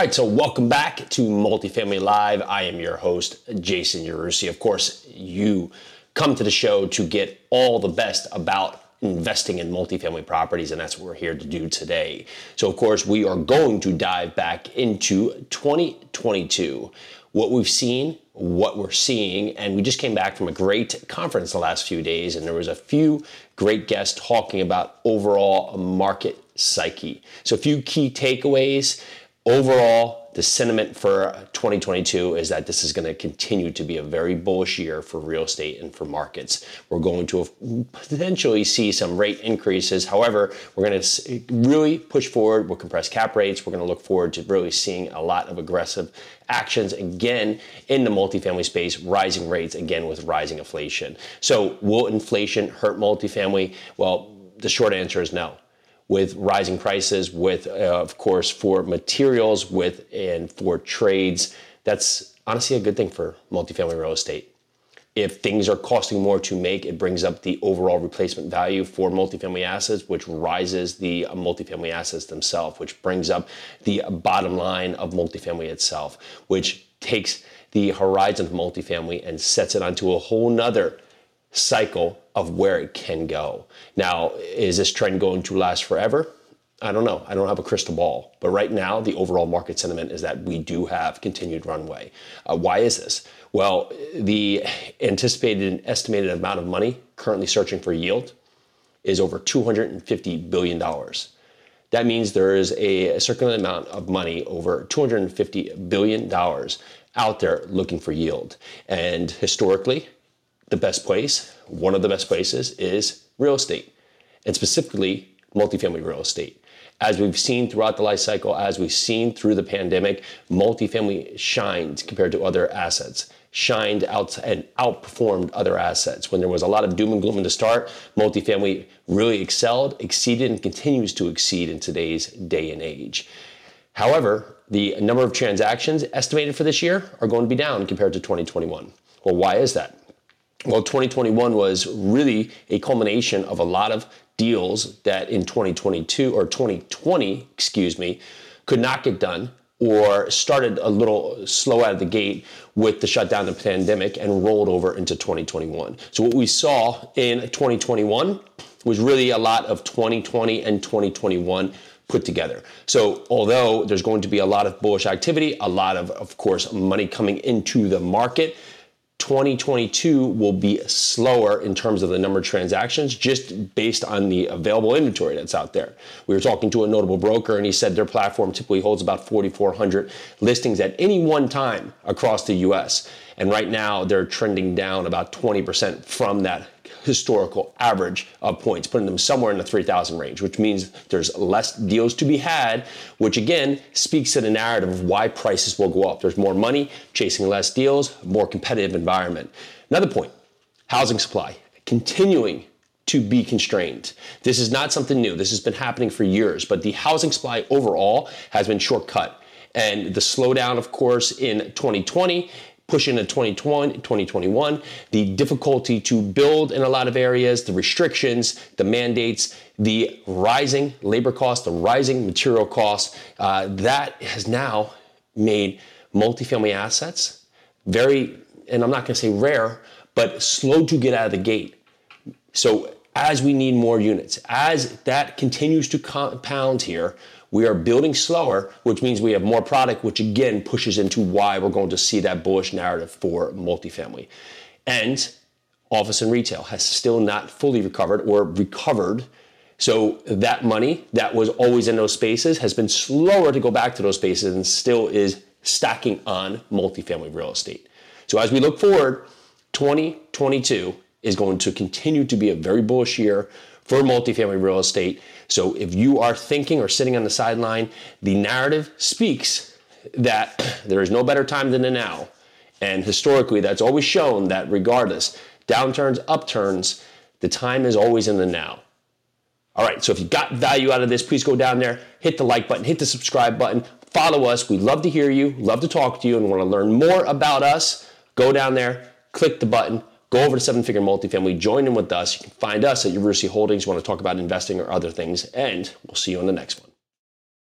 right, so welcome back to Multifamily Live. I am your host, Jason Yarusi. Of course, you come to the show to get all the best about investing in multifamily properties, and that's what we're here to do today. So, of course, we are going to dive back into 2022, what we've seen, what we're seeing, and we just came back from a great conference the last few days, and there was a few great guests talking about overall market psyche. So, a few key takeaways. Overall, the sentiment for 2022 is that this is going to continue to be a very bullish year for real estate and for markets. We're going to potentially see some rate increases. However, we're going to really push forward We'll compress cap rates. We're going to look forward to really seeing a lot of aggressive actions again in the multifamily space, rising rates again with rising inflation. So, will inflation hurt multifamily? Well, the short answer is no with rising prices, with uh, of course for materials, with and for trades. That's honestly a good thing for multifamily real estate. If things are costing more to make, it brings up the overall replacement value for multifamily assets, which rises the uh, multifamily assets themselves, which brings up the bottom line of multifamily itself, which takes the horizon of multifamily and sets it onto a whole nother cycle of where it can go. Now, is this trend going to last forever? I don't know. I don't have a crystal ball. But right now, the overall market sentiment is that we do have continued runway. Uh, why is this? Well, the anticipated and estimated amount of money currently searching for yield is over $250 billion. That means there is a, circular amount of money, over $250 billion out there looking for yield. And historically, the best place, one of the best places, is real estate, and specifically multifamily real estate. As we've seen throughout the life cycle, as we've seen through the pandemic, multifamily shined compared to other assets, shined out and outperformed other assets. When there was a lot of doom and gloom in the start, multifamily really excelled, exceeded, and continues to exceed in today's day and age. However, the number of transactions estimated for this year are going to be down compared to 2021. Well, why is that? Well, 2021 was really a culmination of a lot of deals that in 2022 or 2020, excuse me, could not get done or started a little slow out of the gate with the shutdown of the pandemic and rolled over into 2021. So what we saw in 2021 was really a lot of 2020 and 2021 put together. So although there's going to be a lot of bullish activity, a lot of of course money coming into the market, 2022 will be slower in terms of the number of transactions just based on the available inventory that's out there. We were talking to a notable broker and he said their platform typically holds about 4,400 listings at any one time across the US. And right now they're trending down about 20% from that historical average of points, putting them somewhere in the 3,000 range, which means there's less deals to be had, which again speaks to the narrative of why prices will go up. There's more money chasing less deals, more competitive environment. Another point housing supply continuing to be constrained. This is not something new. This has been happening for years, but the housing supply overall has been shortcut. And the slowdown, of course, in 2020 push into 2020, 2021, the difficulty to build in a lot of areas, the restrictions, the mandates, the rising labor costs, the rising material costs, uh, that has now made multifamily assets very, and I'm not going to say rare, but slow to get out of the gate. So as we need more units, as that continues to compound here, we are building slower, which means we have more product, which again pushes into why we're going to see that bullish narrative for multifamily. And office and retail has still not fully recovered or recovered. So that money that was always in those spaces has been slower to go back to those spaces and still is stacking on multifamily real estate. So as we look forward, 2022 is going to continue to be a very bullish year for multifamily real estate. So if you are thinking or sitting on the sideline, the narrative speaks that there is no better time than the now. And historically, that's always shown that regardless, downturns, upturns, the time is always in the now. All right, so if you got value out of this, please go down there, hit the like button, hit the subscribe button, follow us. We'd love to hear you, love to talk to you, and want to learn more about us. Go down there, click the button, Go over to Seven Figure Multifamily, join in with us. You can find us at Yarusi Holdings. Want to talk about investing or other things, and we'll see you on the next one.